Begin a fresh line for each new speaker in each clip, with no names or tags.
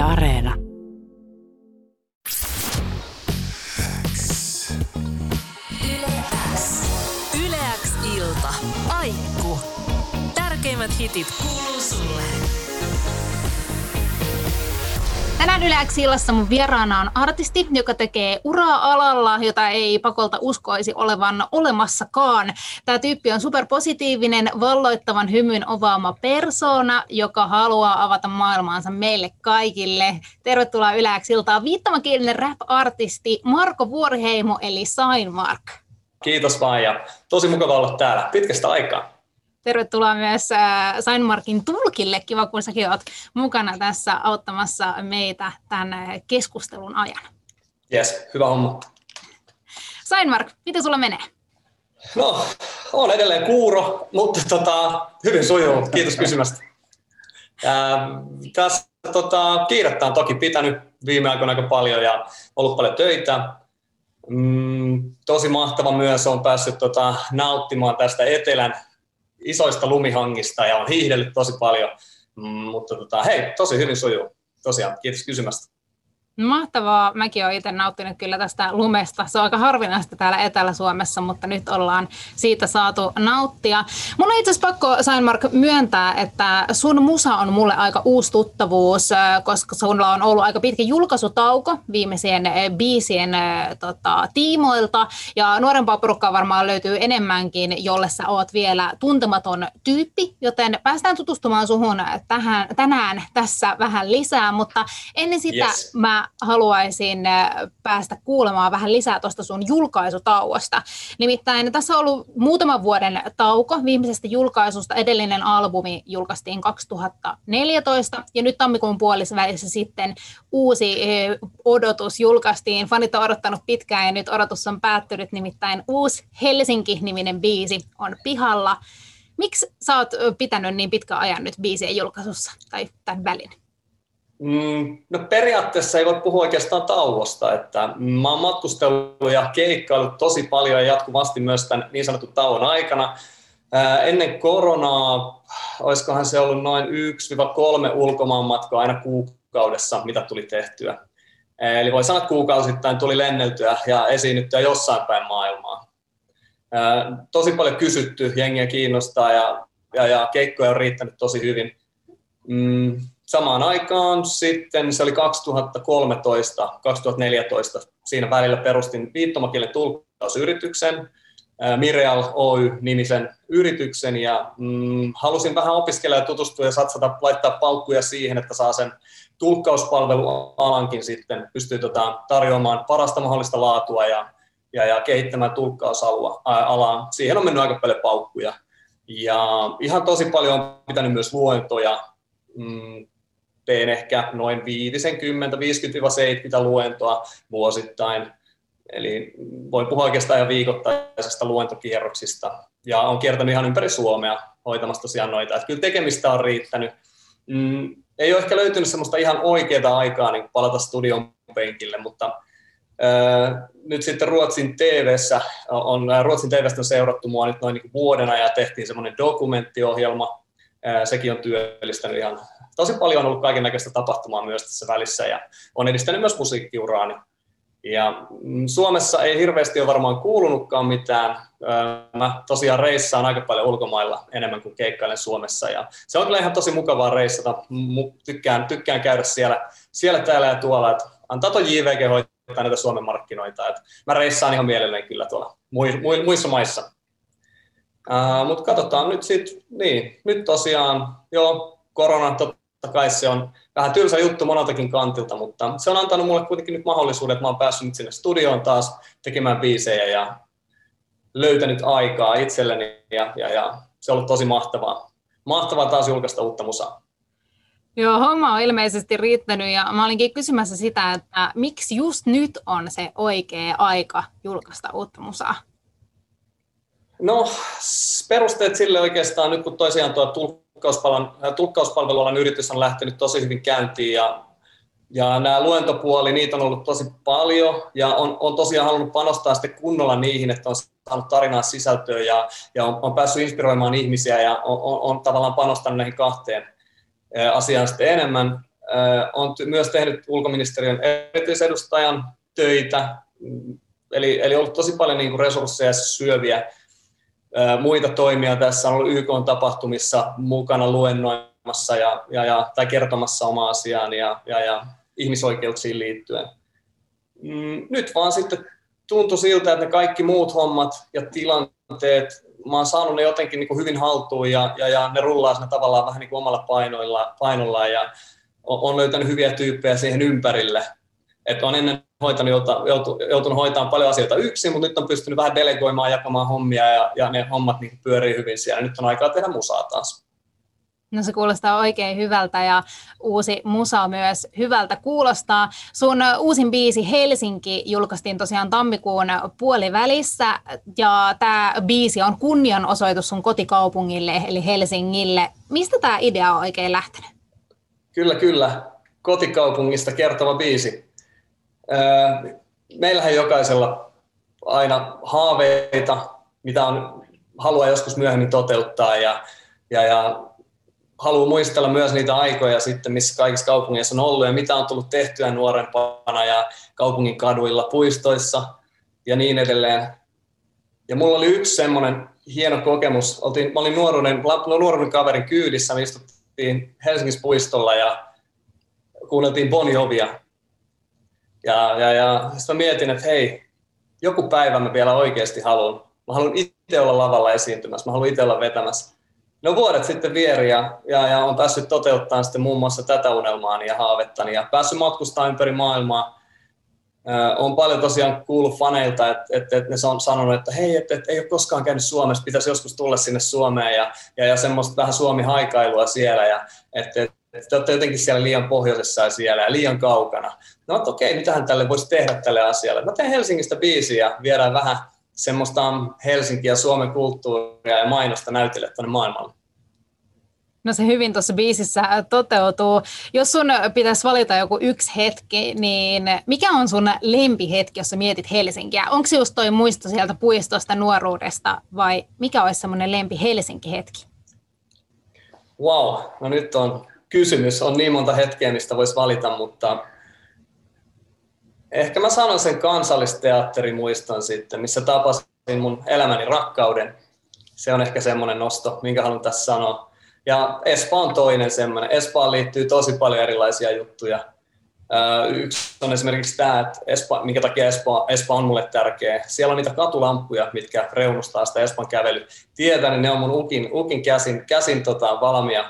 Areena.
Yleäks ilta. Aikku. Tärkeimmät hitit kuuluu
Tänään Yleäksi illassa mun vieraana on artisti, joka tekee uraa alalla, jota ei pakolta uskoisi olevan olemassakaan. Tämä tyyppi on superpositiivinen, valloittavan hymyn ovaama persona, joka haluaa avata maailmaansa meille kaikille. Tervetuloa Yleäksi iltaan viittamakielinen rap-artisti Marko Vuoriheimo eli Sain Mark.
Kiitos vaan ja tosi mukava olla täällä pitkästä aikaa.
Tervetuloa myös äh, Sainmarkin tulkille. Kiva, kun säkin olet mukana tässä auttamassa meitä tämän keskustelun ajan.
Yes, hyvä homma.
Sainmark, miten sulla menee?
No, on edelleen kuuro, mutta tota, hyvin sujuu. Kiitos kysymästä. Ää, tässä tota, kiirettä on toki pitänyt viime aikoina aika paljon ja ollut paljon töitä. Mm, tosi mahtava myös on päässyt tota, nauttimaan tästä etelän isoista lumihangista ja on hiihdellyt tosi paljon. Mm, mutta tota, hei, tosi hyvin sujuu. Tosiaan, kiitos kysymästä.
Mahtavaa. Mäkin olen itse nauttinut kyllä tästä lumesta. Se on aika harvinaista täällä Etelä-Suomessa, mutta nyt ollaan siitä saatu nauttia. Mun on itse asiassa pakko, Sainmark, myöntää, että sun musa on mulle aika uusi tuttavuus, koska sulla on ollut aika pitkä julkaisutauko viimeisien biisien tota, tiimoilta. Ja nuorempaa porukkaa varmaan löytyy enemmänkin, jolle sä oot vielä tuntematon tyyppi, joten päästään tutustumaan suhun tähän, tänään tässä vähän lisää, mutta ennen sitä yes. mä haluaisin äh, päästä kuulemaan vähän lisää tuosta sun julkaisutauosta. Nimittäin tässä on ollut muutaman vuoden tauko viimeisestä julkaisusta. Edellinen albumi julkaistiin 2014 ja nyt tammikuun puolissa välissä sitten uusi äh, odotus julkaistiin. Fanit on odottanut pitkään ja nyt odotus on päättynyt, nimittäin uusi Helsinki-niminen biisi on pihalla. Miksi sä oot pitänyt niin pitkä ajan nyt biisien julkaisussa tai tämän välin?
Mm, no periaatteessa ei voi puhua oikeastaan tauosta, että mä oon matkustellut ja keikkaillut tosi paljon ja jatkuvasti myös tämän niin sanotun tauon aikana. Ää, ennen koronaa, olisikohan se ollut noin 1-3 ulkomaanmatkoa aina kuukaudessa, mitä tuli tehtyä. Eli voi sanoa, että kuukausittain tuli lenneltyä ja esiinnyttyä jossain päin maailmaa. Ää, tosi paljon kysytty, jengiä kiinnostaa ja, ja, ja keikkoja on riittänyt tosi hyvin. Mm, Samaan aikaan sitten, se oli 2013, 2014, siinä välillä perustin viittomakielen tulkkausyrityksen, Mireal Oy-nimisen yrityksen ja mm, halusin vähän opiskella ja tutustua ja satsata, laittaa paukkuja siihen, että saa sen tulkkauspalvelualankin sitten, pystyy tota, tarjoamaan parasta mahdollista laatua ja, ja, ja kehittämään tulkkausalaa. Siihen on mennyt aika paljon paukkuja. Ja ihan tosi paljon on pitänyt myös luentoja, mm, teen ehkä noin 50, 50-70 luentoa vuosittain. Eli voin puhua oikeastaan ihan viikoittaisesta luentokierroksista. Ja on kiertänyt ihan ympäri Suomea hoitamassa tosiaan noita. Että kyllä tekemistä on riittänyt. Mm, ei ole ehkä löytynyt semmoista ihan oikeaa aikaa niin palata studion penkille, mutta nyt sitten Ruotsin TVssä on, Ruotsin TVstä on seurattu mua nyt noin niin vuoden ajan ja tehtiin semmoinen dokumenttiohjelma. Sekin on työllistänyt ihan tosi paljon on ollut kaiken näköistä tapahtumaa myös tässä välissä ja on edistänyt myös musiikkiuraani. Ja mm, Suomessa ei hirveästi ole varmaan kuulunutkaan mitään. Mä tosiaan reissaan aika paljon ulkomailla enemmän kuin keikkailen Suomessa. Ja se on kyllä ihan tosi mukavaa reissata. Tykkään, tykkään käydä siellä, siellä täällä ja tuolla. Että antaa tuon JVG hoitaa näitä Suomen markkinoita. Että mä reissaan ihan mielelläni kyllä tuolla muissa maissa. Mutta katsotaan nyt sitten, niin, nyt tosiaan, joo, korona totta kai se on vähän tylsä juttu moneltakin kantilta, mutta se on antanut mulle kuitenkin nyt mahdollisuuden, että mä oon päässyt nyt sinne studioon taas tekemään biisejä ja löytänyt aikaa itselleni ja, ja, ja se on ollut tosi mahtavaa. Mahtavaa taas julkaista uutta musaa.
Joo, homma on ilmeisesti riittänyt ja mä olinkin kysymässä sitä, että miksi just nyt on se oikea aika julkaista uutta musaa?
No, perusteet sille oikeastaan nyt kun toisiaan tuo tulkkauspalvelualan yritys on lähtenyt tosi hyvin käyntiin ja, ja nämä luentopuoli, niitä on ollut tosi paljon ja on, on tosiaan halunnut panostaa sitten kunnolla niihin, että on saanut tarinaa sisältöä ja, ja on, on päässyt inspiroimaan ihmisiä ja on, on, on tavallaan panostanut näihin kahteen asiaan sitten enemmän. on myös tehnyt ulkoministeriön erityisedustajan töitä, eli, eli ollut tosi paljon niin kuin resursseja syöviä muita toimia tässä, on ollut YK-tapahtumissa mukana luennoimassa ja, ja, ja, tai kertomassa omaa asiaan ja, ja, ja ihmisoikeuksiin liittyen. Mm, nyt vaan sitten tuntui siltä, että ne kaikki muut hommat ja tilanteet, mä oon saanut ne jotenkin niin kuin hyvin haltuun ja, ja, ja ne rullaa sinne tavallaan vähän niin kuin omalla painoilla, painolla ja on löytänyt hyviä tyyppejä siihen ympärille. Että on ennen hoitanut, joutu, joutunut hoitamaan paljon asioita yksin, mutta nyt on pystynyt vähän delegoimaan, jakamaan hommia ja, ja ne hommat niin pyörii hyvin siellä. Nyt on aikaa tehdä musaa taas.
No se kuulostaa oikein hyvältä ja uusi musa myös hyvältä kuulostaa. Sun uusin biisi Helsinki julkaistiin tosiaan tammikuun puolivälissä ja tämä biisi on kunnianosoitus sun kotikaupungille eli Helsingille. Mistä tämä idea on oikein lähtenyt?
Kyllä, kyllä. Kotikaupungista kertova biisi. Meillähän jokaisella aina haaveita, mitä on, haluaa joskus myöhemmin toteuttaa ja, ja, ja haluaa muistella myös niitä aikoja sitten, missä kaikissa kaupungeissa on ollut ja mitä on tullut tehtyä nuorempana ja kaupungin kaduilla, puistoissa ja niin edelleen. Ja mulla oli yksi semmoinen hieno kokemus. Oltiin, mä olin nuoruuden, nuoruuden kaverin kyydissä, me istuttiin Helsingissä puistolla ja kuunneltiin Bon Jovia. Ja, ja, ja sitten mä mietin, että hei, joku päivä mä vielä oikeasti haluan. Mä haluan itse olla lavalla esiintymässä, mä haluan itse olla vetämässä. No vuodet sitten vieri ja, ja, ja on päässyt toteuttamaan sitten muun muassa tätä unelmaani ja haavettani ja päässyt matkustamaan ympäri maailmaa. on paljon tosiaan kuullut faneilta, että, että, että ne on sanonut, että hei, että, että ei ole koskaan käynyt Suomessa, pitäisi joskus tulla sinne Suomeen ja, ja, ja semmoista vähän Suomi-haikailua siellä ja että, että te olette jotenkin siellä liian pohjoisessa ja siellä ja liian kaukana. No että okei, mitähän tälle voisi tehdä tälle asialle. Mä teen Helsingistä biisiä ja viedään vähän semmoista Helsinkiä, Suomen kulttuuria ja mainosta näytille tuonne maailmalle.
No se hyvin tuossa biisissä toteutuu. Jos sun pitäisi valita joku yksi hetki, niin mikä on sun lempihetki, jos sä mietit Helsinkiä? Onko se just toi muisto sieltä puistosta nuoruudesta vai mikä olisi semmoinen lempi Helsinki-hetki?
Wow, no nyt on kysymys. On niin monta hetkeä, mistä voisi valita, mutta ehkä mä sanon sen kansallisteatterin muiston sitten, missä tapasin mun elämäni rakkauden. Se on ehkä semmoinen nosto, minkä haluan tässä sanoa. Ja Espoo on toinen semmoinen. Espaan liittyy tosi paljon erilaisia juttuja. Yksi on esimerkiksi tämä, että Espa, minkä takia Espoo, Espoo on mulle tärkeä. Siellä on niitä katulamppuja, mitkä reunustaa sitä Espan kävely. Tietää, niin ne on mun ukin, ukin käsin, käsin tota, valmiia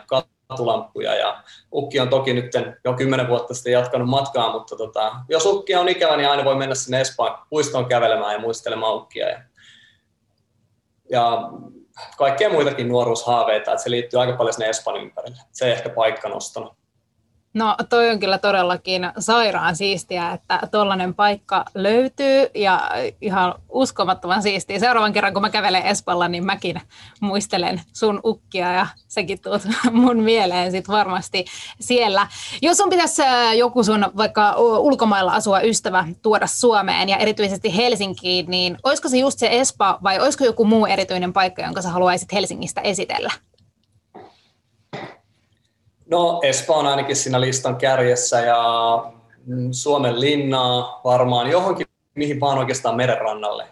katulamppuja ja ukki on toki nyt jo kymmenen vuotta sitten jatkanut matkaa, mutta tota, jos ukki on ikävä, niin aina voi mennä sinne Espaan puistoon kävelemään ja muistelemaan ukkia. Ja, ja kaikkea muitakin nuoruushaaveita, että se liittyy aika paljon sinne Espan ympärille. Se ei ehkä paikka nostanut.
No toi on kyllä todellakin sairaan siistiä, että tollainen paikka löytyy ja ihan uskomattoman siistiä. Seuraavan kerran kun mä kävelen Espalla, niin mäkin muistelen sun ukkia ja sekin tuot mun mieleen sit varmasti siellä. Jos sun pitäisi äh, joku sun vaikka ulkomailla asuva ystävä tuoda Suomeen ja erityisesti Helsinkiin, niin olisiko se just se Espa vai olisiko joku muu erityinen paikka, jonka sä haluaisit Helsingistä esitellä?
No Espoo on ainakin siinä listan kärjessä ja mm, Suomen linnaa varmaan johonkin, mihin vaan oikeastaan merenrannalle.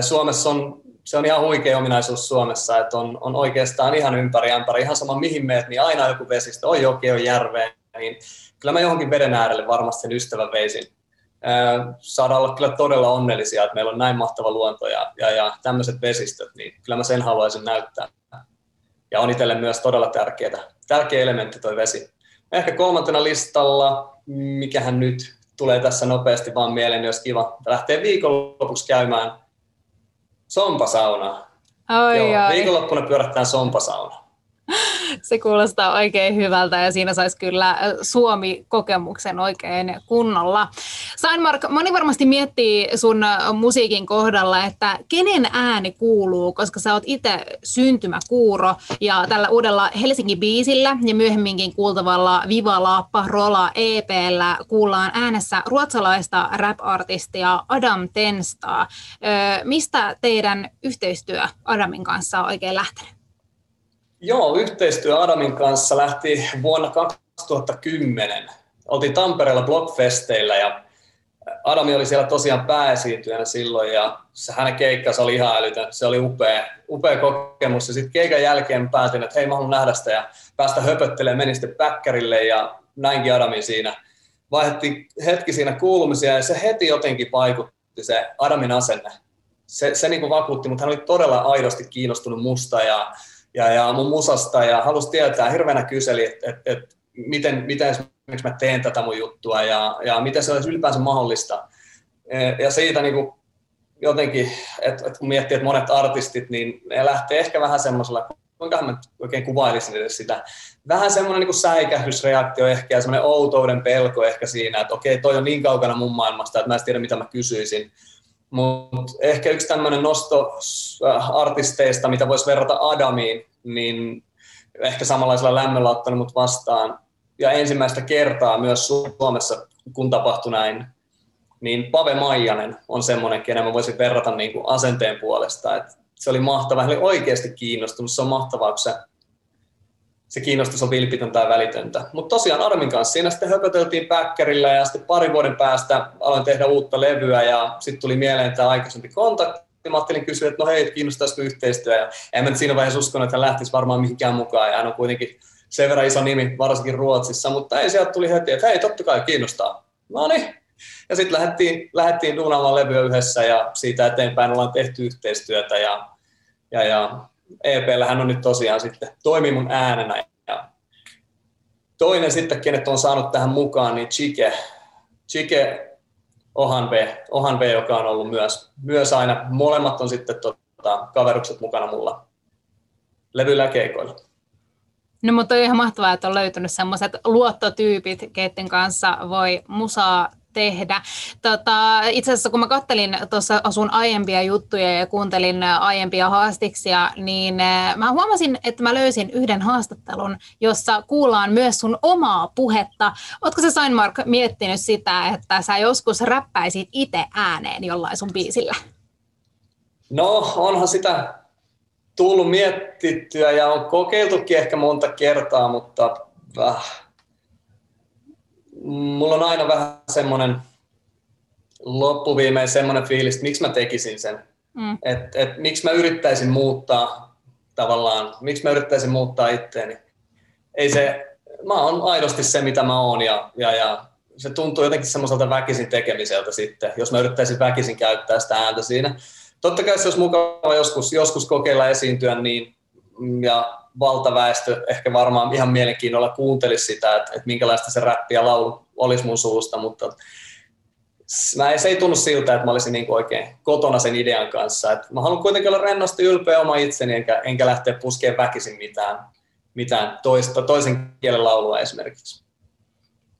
Suomessa on, se on ihan huikea ominaisuus Suomessa, että on, on oikeastaan ihan ympäri ämpäri, ihan sama mihin meet, niin aina joku vesistö, on joki, on järveen, niin kyllä mä johonkin veden äärelle varmasti sen ystävän veisin. Saadaan olla kyllä todella onnellisia, että meillä on näin mahtava luonto ja, ja, ja tämmöiset vesistöt, niin kyllä mä sen haluaisin näyttää. Ja on itselle myös todella tärkeää tärkeä elementti toi vesi. Ehkä kolmantena listalla, mikähän nyt tulee tässä nopeasti vaan mieleen, jos kiva lähtee viikonlopuksi käymään sompasaunaa.
Oi, Joo,
viikonloppuna pyörättää sompasauna
se kuulostaa oikein hyvältä ja siinä saisi kyllä Suomi-kokemuksen oikein kunnolla. Sainmark, moni varmasti miettii sun musiikin kohdalla, että kenen ääni kuuluu, koska sä oot itse syntymäkuuro ja tällä uudella Helsinki-biisillä ja myöhemminkin kuultavalla Viva Laappa Rola EPllä kuullaan äänessä ruotsalaista rap-artistia Adam Tenstaa. Mistä teidän yhteistyö Adamin kanssa on oikein lähtenyt?
Joo, yhteistyö Adamin kanssa lähti vuonna 2010. Oltiin Tampereella Blockfesteillä ja Adami oli siellä tosiaan pääesiintyjänä silloin ja se hänen keikkansa oli ihan älytön. Se oli upea, upea kokemus ja sitten keikan jälkeen päätin, että hei mä haluan nähdä sitä ja päästä höpöttelemään, menin sitten päkkärille ja näinkin Adamin siinä. Vaihdettiin hetki siinä kuulumisia ja se heti jotenkin vaikutti se Adamin asenne. Se, se niin kuin vakuutti, mutta hän oli todella aidosti kiinnostunut musta ja, ja, ja mun musasta ja halusi tietää, hirveänä kyseli, että et, et, miten, miten miksi mä teen tätä mun juttua ja, ja miten se olisi ylipäänsä mahdollista. E, ja siitä niin kuin jotenkin, että, että kun miettii, että monet artistit, niin ne lähtee ehkä vähän semmoisella, kuinka mä oikein kuvailisin edes sitä, vähän semmoinen niin säikähdysreaktio ehkä ja semmoinen outouden pelko ehkä siinä, että okei, toi on niin kaukana mun maailmasta, että mä en tiedä, mitä mä kysyisin. Mutta ehkä yksi tämmöinen nosto äh, artisteista, mitä voisi verrata Adamiin, niin ehkä samanlaisella lämmöllä ottanut mut vastaan ja ensimmäistä kertaa myös Suomessa, kun tapahtui näin, niin Pave Maijanen on semmoinen, kenen mä voisin verrata niin kuin asenteen puolesta. että se oli mahtava, hän oli oikeasti kiinnostunut, se on mahtavaa, kun se, se kiinnostus on vilpitöntä ja välitöntä. Mutta tosiaan Armin kanssa siinä sitten höpöteltiin päkkärillä ja sitten parin vuoden päästä aloin tehdä uutta levyä ja sitten tuli mieleen tämä aikaisempi kontakti. Mä ajattelin kysyä, että no hei, kiinnostaisiko yhteistyö ja en mä siinä vaiheessa uskonut, että hän lähtisi varmaan mihinkään mukaan ja hän on kuitenkin sen verran iso nimi, varsinkin Ruotsissa, mutta ei sieltä tuli heti, että hei, totta kai kiinnostaa. No niin. Ja sitten lähdettiin, lähdettiin duunaamaan levyä yhdessä ja siitä eteenpäin ollaan tehty yhteistyötä ja, ja, ja EPllä hän on nyt tosiaan sitten toimi mun äänenä. Ja toinen sitten, kenet on saanut tähän mukaan, niin Chike, Chike Ohan B, Ohan B, joka on ollut myös, myös aina, molemmat on sitten tota, kaverukset mukana mulla levyllä ja keikoilla.
No mutta on ihan mahtavaa, että on löytynyt sellaiset luottotyypit, keiden kanssa voi musaa tehdä. Tota, itse asiassa kun mä kattelin tuossa sun aiempia juttuja ja kuuntelin aiempia haastiksia, niin eh, mä huomasin, että mä löysin yhden haastattelun, jossa kuullaan myös sun omaa puhetta. Ootko sä Sainmark miettinyt sitä, että sä joskus räppäisit itse ääneen jollain sun biisillä?
No, onhan sitä tullut mietittyä ja on kokeiltukin ehkä monta kertaa, mutta äh, mulla on aina vähän semmoinen loppuviimein semmoinen fiilis, että miksi mä tekisin sen. Mm. Että et, miksi mä yrittäisin muuttaa tavallaan, miksi mä yrittäisin muuttaa itteeni. Ei se, mä oon aidosti se, mitä mä oon ja, ja, ja se tuntuu jotenkin semmoiselta väkisin tekemiseltä sitten, jos mä yrittäisin väkisin käyttää sitä ääntä siinä totta kai se olisi mukava joskus, joskus kokeilla esiintyä niin, ja valtaväestö ehkä varmaan ihan mielenkiinnolla kuuntelisi sitä, että, että minkälaista se räppi ja laulu olisi mun suusta, mutta mä se ei tunnu siltä, että mä olisin niin oikein kotona sen idean kanssa. Et mä haluan kuitenkin olla rennosti ylpeä oma itseni, enkä, enkä lähteä puskeen väkisin mitään, mitään toista, toisen kielen laulua esimerkiksi.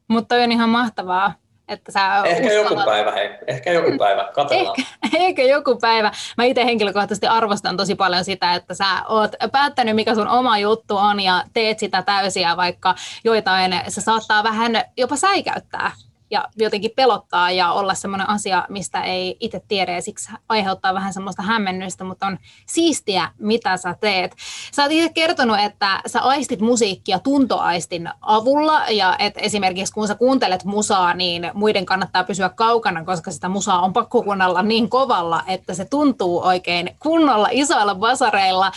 Mutta on ihan mahtavaa, että sä
ehkä uskallat... joku päivä, hei. Ehkä joku päivä, katsotaan.
Ehkä, ehkä joku päivä. Mä itse henkilökohtaisesti arvostan tosi paljon sitä, että sä oot päättänyt, mikä sun oma juttu on ja teet sitä täysiä, vaikka joitain se saattaa vähän jopa säikäyttää ja jotenkin pelottaa ja olla semmoinen asia, mistä ei itse tiedä ja siksi aiheuttaa vähän semmoista hämmennystä, mutta on siistiä, mitä sä teet. Sä oot itse kertonut, että sä aistit musiikkia tuntoaistin avulla ja että esimerkiksi kun sä kuuntelet musaa, niin muiden kannattaa pysyä kaukana, koska sitä musaa on pakko kuunnella niin kovalla, että se tuntuu oikein kunnolla isoilla basareilla.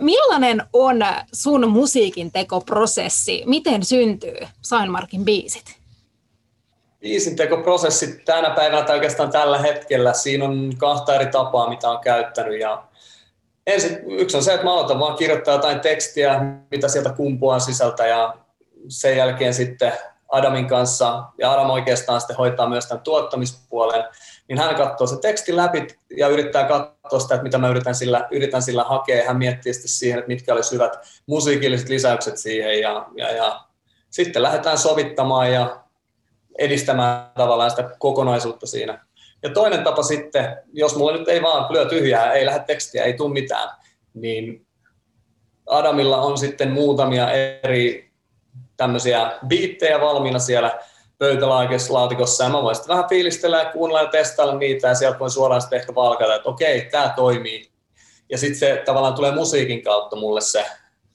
Millainen on sun musiikin tekoprosessi? Miten syntyy Sainmarkin biisit?
Biisintekoprosessi tänä päivänä tai oikeastaan tällä hetkellä, siinä on kahta eri tapaa, mitä on käyttänyt. Ja ensin, yksi on se, että mä aloitan vaan kirjoittaa jotain tekstiä, mitä sieltä kumpuaa sisältä ja sen jälkeen sitten Adamin kanssa, ja Adam oikeastaan sitten hoitaa myös tämän tuottamispuolen, niin hän katsoo se teksti läpi ja yrittää katsoa sitä, että mitä mä yritän sillä, yritän sillä hakea. Hän miettii sitten siihen, että mitkä olisi hyvät musiikilliset lisäykset siihen ja, ja, ja sitten lähdetään sovittamaan ja edistämään tavallaan sitä kokonaisuutta siinä. Ja toinen tapa sitten, jos mulla nyt ei vaan lyö tyhjää, ei lähde tekstiä, ei tule mitään, niin Adamilla on sitten muutamia eri tämmöisiä biittejä valmiina siellä pöytälaatikossa, ja mä voin sitten vähän fiilistellä ja kuunnella ja testailla niitä, ja sieltä voin suoraan sitten ehkä valkata, että okei, tämä toimii. Ja sitten se tavallaan tulee musiikin kautta mulle se,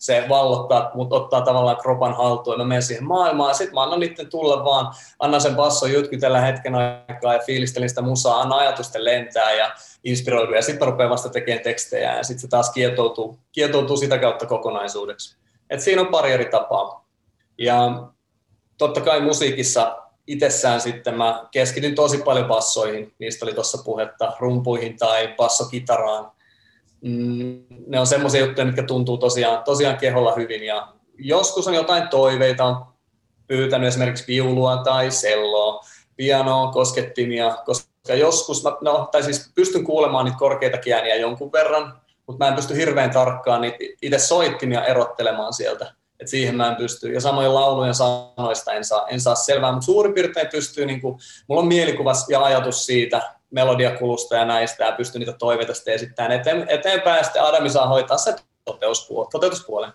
se vallottaa, mutta ottaa tavallaan kropan haltuun, mä menen siihen maailmaan, sitten mä annan niiden tulla vaan, annan sen basson jutkytellä hetken aikaa ja fiilistelin sitä musaa, annan ajatusten lentää ja inspiroidu, ja sitten rupeaa vasta tekemään tekstejä, ja sitten se taas kietoutuu, kietoutuu sitä kautta kokonaisuudeksi. Et siinä on pari eri tapaa. Ja totta kai musiikissa itsessään sitten mä keskityn tosi paljon bassoihin, niistä oli tuossa puhetta, rumpuihin tai bassokitaraan. Mm, ne on semmoisia juttuja, mitkä tuntuu tosiaan, tosiaan keholla hyvin ja joskus on jotain toiveita, on pyytänyt esimerkiksi viulua tai selloa, pianoa, koskettimia, koska joskus mä, no, tai siis pystyn kuulemaan niitä korkeita ääniä jonkun verran, mutta mä en pysty hirveän tarkkaan niitä itse soittimia erottelemaan sieltä että siihen mä en pysty. Ja samoin laulujen sanoista en saa, en saa selvää, mutta suurin piirtein pystyy, niin kuin, mulla on mielikuva ja ajatus siitä melodiakulusta ja näistä, ja pystyn niitä toiveita sitten esittämään eteen, eteenpäin, ja sitten Adami saa hoitaa se toteutuspuolen.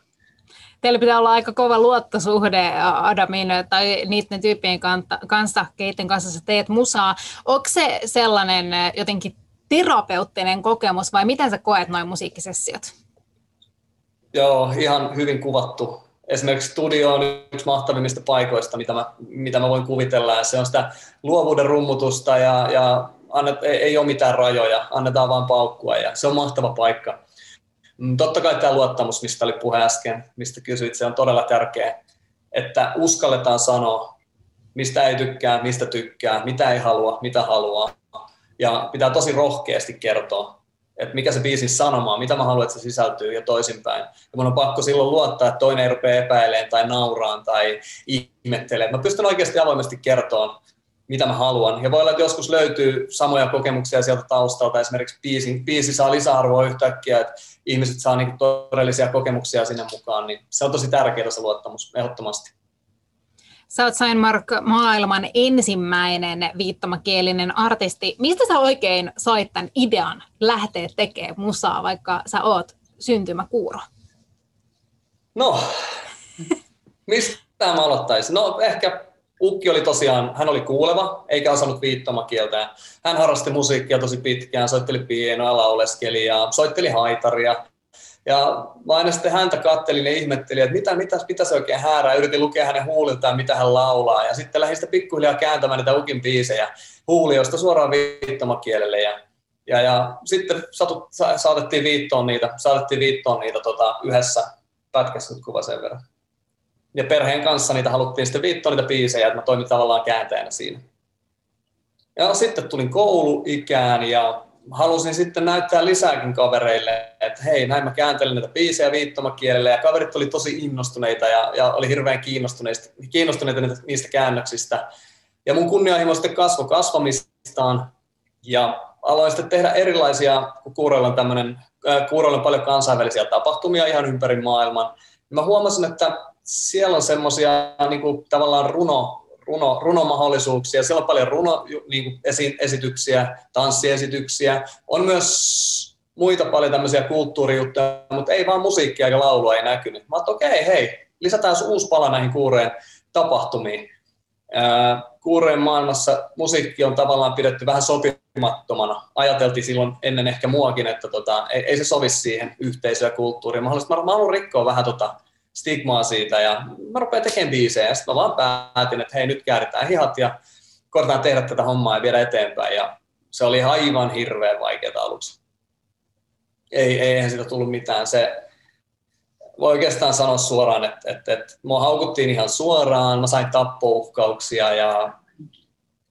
Teillä pitää olla aika kova luottosuhde Adamin tai niiden tyyppien kanssa, keiden kanssa sä teet musaa. Onko se sellainen jotenkin terapeuttinen kokemus vai miten sä koet noin musiikkisessiot?
Joo, ihan hyvin kuvattu esimerkiksi studio on yksi mahtavimmista paikoista, mitä mä, mitä mä voin kuvitella, ja se on sitä luovuuden rummutusta, ja, ja annet, ei, ei ole mitään rajoja, annetaan vaan paukkua, ja se on mahtava paikka. Mm, totta kai tämä luottamus, mistä oli puhe äsken, mistä kysyit, se on todella tärkeä, että uskalletaan sanoa, mistä ei tykkää, mistä tykkää, mitä ei halua, mitä haluaa, ja pitää tosi rohkeasti kertoa, että mikä se biisin sanoma on, mitä mä haluan, että se sisältyy ja toisinpäin. Ja mun on pakko silloin luottaa, että toinen ei rupea epäilemään tai nauraan tai ihmettelemään. Mä pystyn oikeasti avoimesti kertoa, mitä mä haluan. Ja voi olla, että joskus löytyy samoja kokemuksia sieltä taustalta. Esimerkiksi biisi, biisi saa lisäarvoa yhtäkkiä, että ihmiset saa niinku todellisia kokemuksia sinne mukaan. Niin se on tosi tärkeää se luottamus, ehdottomasti.
Sä oot Mark maailman ensimmäinen viittomakielinen artisti. Mistä sä oikein sait tämän idean lähteä tekemään musaa, vaikka sä oot syntymäkuuro?
No, mistä mä aloittaisin? No ehkä Ukki oli tosiaan, hän oli kuuleva, eikä osannut viittomakieltä. Hän harrasti musiikkia tosi pitkään, soitteli pienoa, lauleskeli ja soitteli haitaria. Ja mä aina sitten häntä kattelin ja ihmettelin, että mitä, mitä, mitä se oikein häärää. Yritin lukea hänen huuliltaan, mitä hän laulaa. Ja sitten lähdin sitten pikkuhiljaa kääntämään niitä Ukin biisejä huuliosta suoraan viittomakielelle. Ja, ja, ja sitten satut, sa, saatettiin viittoon niitä, saatettiin viittoon niitä tota, yhdessä pätkässä kuva sen verran. Ja perheen kanssa niitä haluttiin sitten viittoon niitä biisejä, että mä toimin tavallaan kääntäjänä siinä. Ja sitten tulin kouluikään ja halusin sitten näyttää lisääkin kavereille, että hei, näin mä kääntelen näitä biisejä viittomakielellä, ja kaverit oli tosi innostuneita ja, ja oli hirveän kiinnostuneita, kiinnostuneita niistä käännöksistä. Ja mun kunnianhimo sitten kasvo kasvamistaan, ja aloin sitten tehdä erilaisia, kun Kuuroilla on tämmöinen, Kuuroilla on paljon kansainvälisiä tapahtumia ihan ympäri maailman. Mä huomasin, että siellä on semmoisia niin tavallaan runo, runo, runomahdollisuuksia. Siellä on paljon runo, niin kuin esi, esityksiä, tanssiesityksiä. On myös muita paljon tämmöisiä kulttuurijuttuja, mutta ei vaan musiikkia ja laulua ei näkynyt. Mä okei, okay, hei, lisätään uusi pala näihin kuureen tapahtumiin. Kuureen maailmassa musiikki on tavallaan pidetty vähän sopimattomana. Ajateltiin silloin ennen ehkä muakin, että tota, ei, ei se sovi siihen yhteisöön ja kulttuuriin. Mä mä haluan rikkoa vähän tota, stigmaa siitä ja mä rupean tekemään biisejä ja sitten mä vaan päätin, että hei nyt kääritään hihat ja koitetaan tehdä tätä hommaa ja viedä eteenpäin ja se oli aivan hirveän vaikeaa aluksi. Ei, eihän siitä tullut mitään. Se, voi oikeastaan sanoa suoraan, että, että, että mua haukuttiin ihan suoraan, mä sain tappouhkauksia ja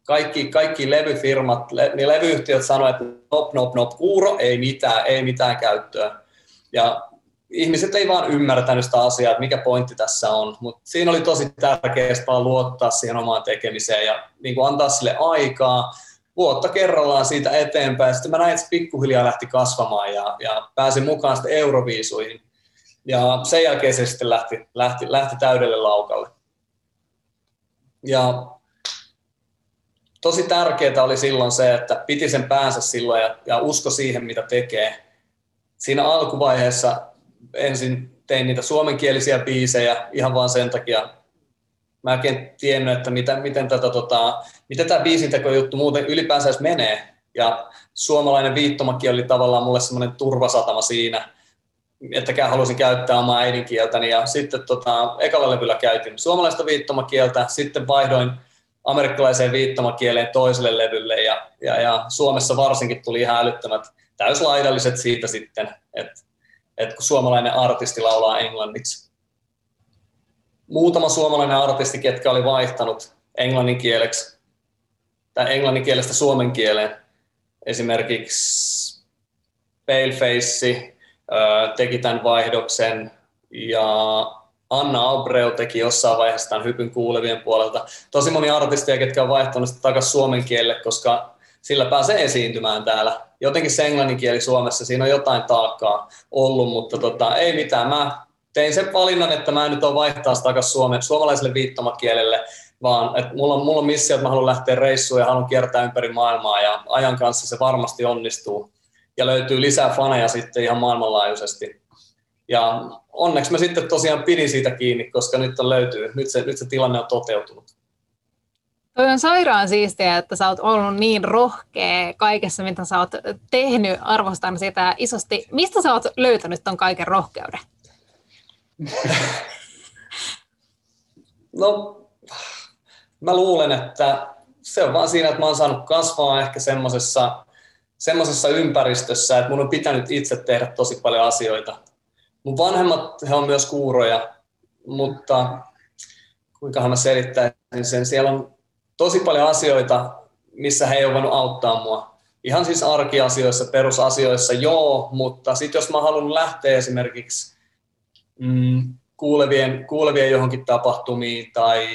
kaikki, kaikki levyfirmat, le, niin levyyhtiöt sanoivat, että nop, nop, nop, kuuro, ei mitään, ei mitään käyttöä. Ja ihmiset ei vaan ymmärtänyt sitä asiaa, että mikä pointti tässä on, mutta siinä oli tosi tärkeää vaan luottaa siihen omaan tekemiseen ja niin kuin antaa sille aikaa, vuotta kerrallaan siitä eteenpäin. Sitten mä näin, että se pikkuhiljaa lähti kasvamaan ja, ja pääsin mukaan sitten Euroviisuihin. Ja sen jälkeen se sitten lähti, lähti, lähti täydelle laukalle. Ja tosi tärkeää oli silloin se, että piti sen päänsä silloin ja, ja usko siihen, mitä tekee. Siinä alkuvaiheessa ensin tein niitä suomenkielisiä biisejä ihan vaan sen takia. Mä en tiennyt, että mitä, miten, tätä, tota, miten tämä biisinteko-juttu muuten ylipäänsä edes menee. Ja suomalainen viittomakin oli tavallaan mulle semmoinen turvasatama siinä. ettäkään halusin käyttää omaa äidinkieltäni. Ja sitten tota, ekalla levyllä käytin suomalaista viittomakieltä, sitten vaihdoin amerikkalaiseen viittomakieleen toiselle levylle ja, ja, ja Suomessa varsinkin tuli ihan älyttömät täyslaidalliset siitä sitten, että, että kun suomalainen artisti laulaa englanniksi. Muutama suomalainen artisti, ketkä oli vaihtanut englanninkieleksi tai englanninkielestä suomen kieleen, esimerkiksi Paleface teki tämän vaihdoksen ja Anna Abreu teki jossain vaiheessa tämän hypyn kuulevien puolelta. Tosi moni artisteja, ketkä on vaihtanut sitä takaisin suomen kielelle, koska sillä pääsee esiintymään täällä. Jotenkin se englannin kieli Suomessa, siinä on jotain taakkaa ollut, mutta tota, ei mitään. Mä tein sen valinnan, että mä en nyt ole vaihtaa takaisin Suome, suomalaiselle viittomakielelle, vaan että mulla on, mulla on missio, että mä haluan lähteä reissuun ja haluan kiertää ympäri maailmaa ja ajan kanssa se varmasti onnistuu ja löytyy lisää faneja sitten ihan maailmanlaajuisesti. Ja onneksi mä sitten tosiaan pidin siitä kiinni, koska nyt on löytyy, nyt se, nyt se tilanne on toteutunut.
Toi on sairaan siistiä, että sä oot ollut niin rohkea kaikessa, mitä sä oot tehnyt. Arvostan sitä isosti. Mistä sä oot löytänyt ton kaiken rohkeuden?
no, mä luulen, että se on vaan siinä, että mä oon saanut kasvaa ehkä semmoisessa semmoisessa ympäristössä, että mun on pitänyt itse tehdä tosi paljon asioita. Mun vanhemmat, he on myös kuuroja, mutta kuinka mä selittäisin sen, siellä on tosi paljon asioita, missä he ei ole voinut auttaa mua. Ihan siis arkiasioissa, perusasioissa, joo, mutta sitten jos mä haluan lähteä esimerkiksi mm, kuulevien, kuulevien johonkin tapahtumiin tai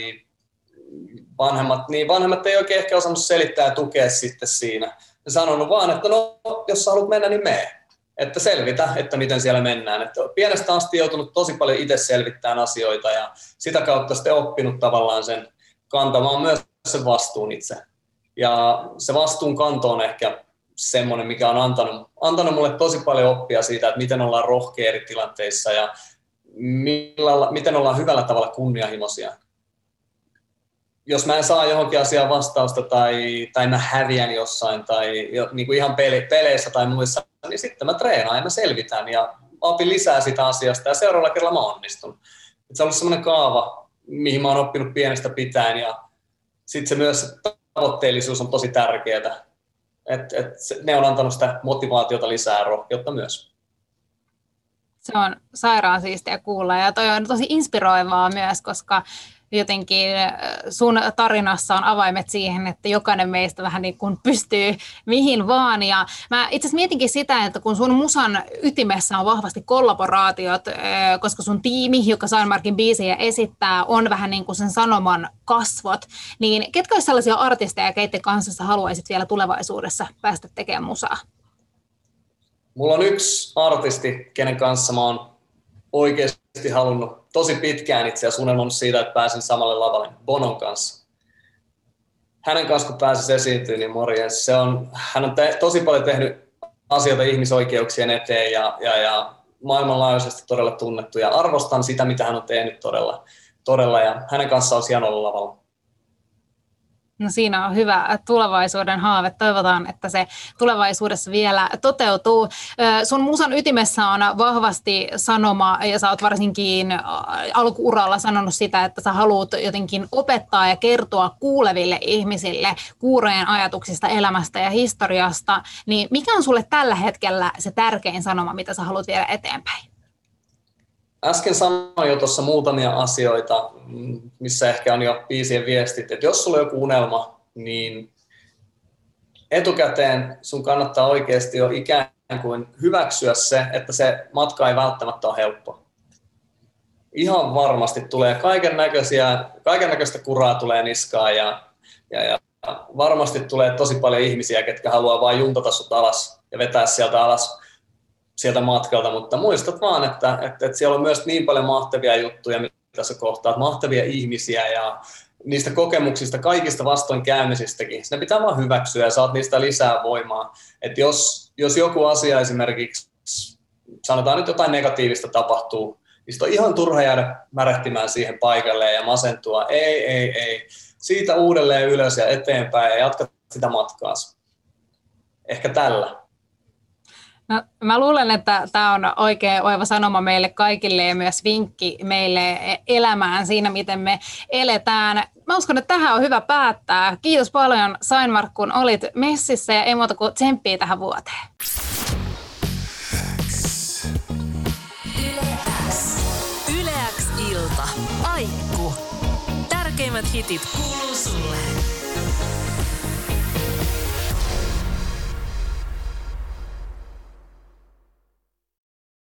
vanhemmat, niin vanhemmat ei oikein ehkä osannut selittää ja tukea sitten siinä ja sanonut vaan, että no, jos sä haluat mennä, niin mene. Että selvitä, että miten siellä mennään. Että pienestä asti joutunut tosi paljon itse selvittämään asioita ja sitä kautta sitten oppinut tavallaan sen kantamaan myös sen vastuun itse. Ja se vastuun kanto on ehkä semmoinen, mikä on antanut, antanut mulle tosi paljon oppia siitä, että miten ollaan rohkea eri tilanteissa ja millä, miten ollaan hyvällä tavalla kunnianhimoisia jos mä en saa johonkin asiaan vastausta tai, tai mä häviän jossain tai niin kuin ihan pele, peleissä tai muissa, niin sitten mä treenaan ja mä selvitän ja opin lisää sitä asiasta ja seuraavalla kerralla mä onnistun. Et se on ollut semmoinen kaava, mihin mä oon oppinut pienestä pitäen ja sitten se myös tavoitteellisuus on tosi tärkeää. Et, et ne on antanut sitä motivaatiota lisää rohkeutta myös.
Se on sairaan siistiä kuulla ja toi on tosi inspiroivaa myös, koska jotenkin äh, sun tarinassa on avaimet siihen, että jokainen meistä vähän niin kuin pystyy mihin vaan. Ja mä itse asiassa mietinkin sitä, että kun sun musan ytimessä on vahvasti kollaboraatiot, äh, koska sun tiimi, joka Saimarkin biisejä esittää, on vähän niin kuin sen sanoman kasvot, niin ketkä olisi sellaisia artisteja, keiden kanssa sä haluaisit vielä tulevaisuudessa päästä tekemään musaa?
Mulla on yksi artisti, kenen kanssa mä oon oikeasti halunnut tosi pitkään itse asiassa unelmoinut siitä, että pääsin samalle lavalle Bonon kanssa. Hänen kanssa kun pääsi esiintyä, niin morjens. Se on, hän on te, tosi paljon tehnyt asioita ihmisoikeuksien eteen ja, ja, ja maailmanlaajuisesti todella tunnettu ja arvostan sitä, mitä hän on tehnyt todella, todella ja hänen kanssaan olisi hienoa olla lavalla.
No siinä on hyvä tulevaisuuden haave. Toivotaan, että se tulevaisuudessa vielä toteutuu. Sun musan ytimessä on vahvasti sanoma, ja sä oot varsinkin alkuuralla sanonut sitä, että sä haluat jotenkin opettaa ja kertoa kuuleville ihmisille kuurojen ajatuksista, elämästä ja historiasta. Niin mikä on sulle tällä hetkellä se tärkein sanoma, mitä sä haluat viedä eteenpäin?
Äsken sanoin jo tuossa muutamia asioita, missä ehkä on jo biisien viestit, että jos sulla on joku unelma, niin etukäteen sun kannattaa oikeasti jo ikään kuin hyväksyä se, että se matka ei välttämättä ole helppo. Ihan varmasti tulee kaiken näköisiä, kaiken näköistä kuraa tulee niskaan ja, ja, ja varmasti tulee tosi paljon ihmisiä, ketkä haluaa vain juntata sut alas ja vetää sieltä alas sieltä matkalta, mutta muistat vaan, että, että, että siellä on myös niin paljon mahtavia juttuja, mitä sä kohtaat, mahtavia ihmisiä ja niistä kokemuksista, kaikista vastoinkäymisistäkin. Ne pitää vaan hyväksyä ja saat niistä lisää voimaa. Että jos, jos joku asia esimerkiksi, sanotaan nyt jotain negatiivista tapahtuu, niin on ihan turha jäädä märehtimään siihen paikalle ja masentua. Ei, ei, ei. Siitä uudelleen ylös ja eteenpäin ja jatka sitä matkaa. Ehkä tällä.
No, mä luulen, että tämä on oikein oiva sanoma meille kaikille ja myös vinkki meille elämään siinä, miten me eletään. Mä uskon, että tähän on hyvä päättää. Kiitos paljon Sainmark, kun olit messissä ja ei muuta kuin tsemppiä tähän vuoteen.
Yleäks ilta. Aikku. Tärkeimmät hitit kuuluu.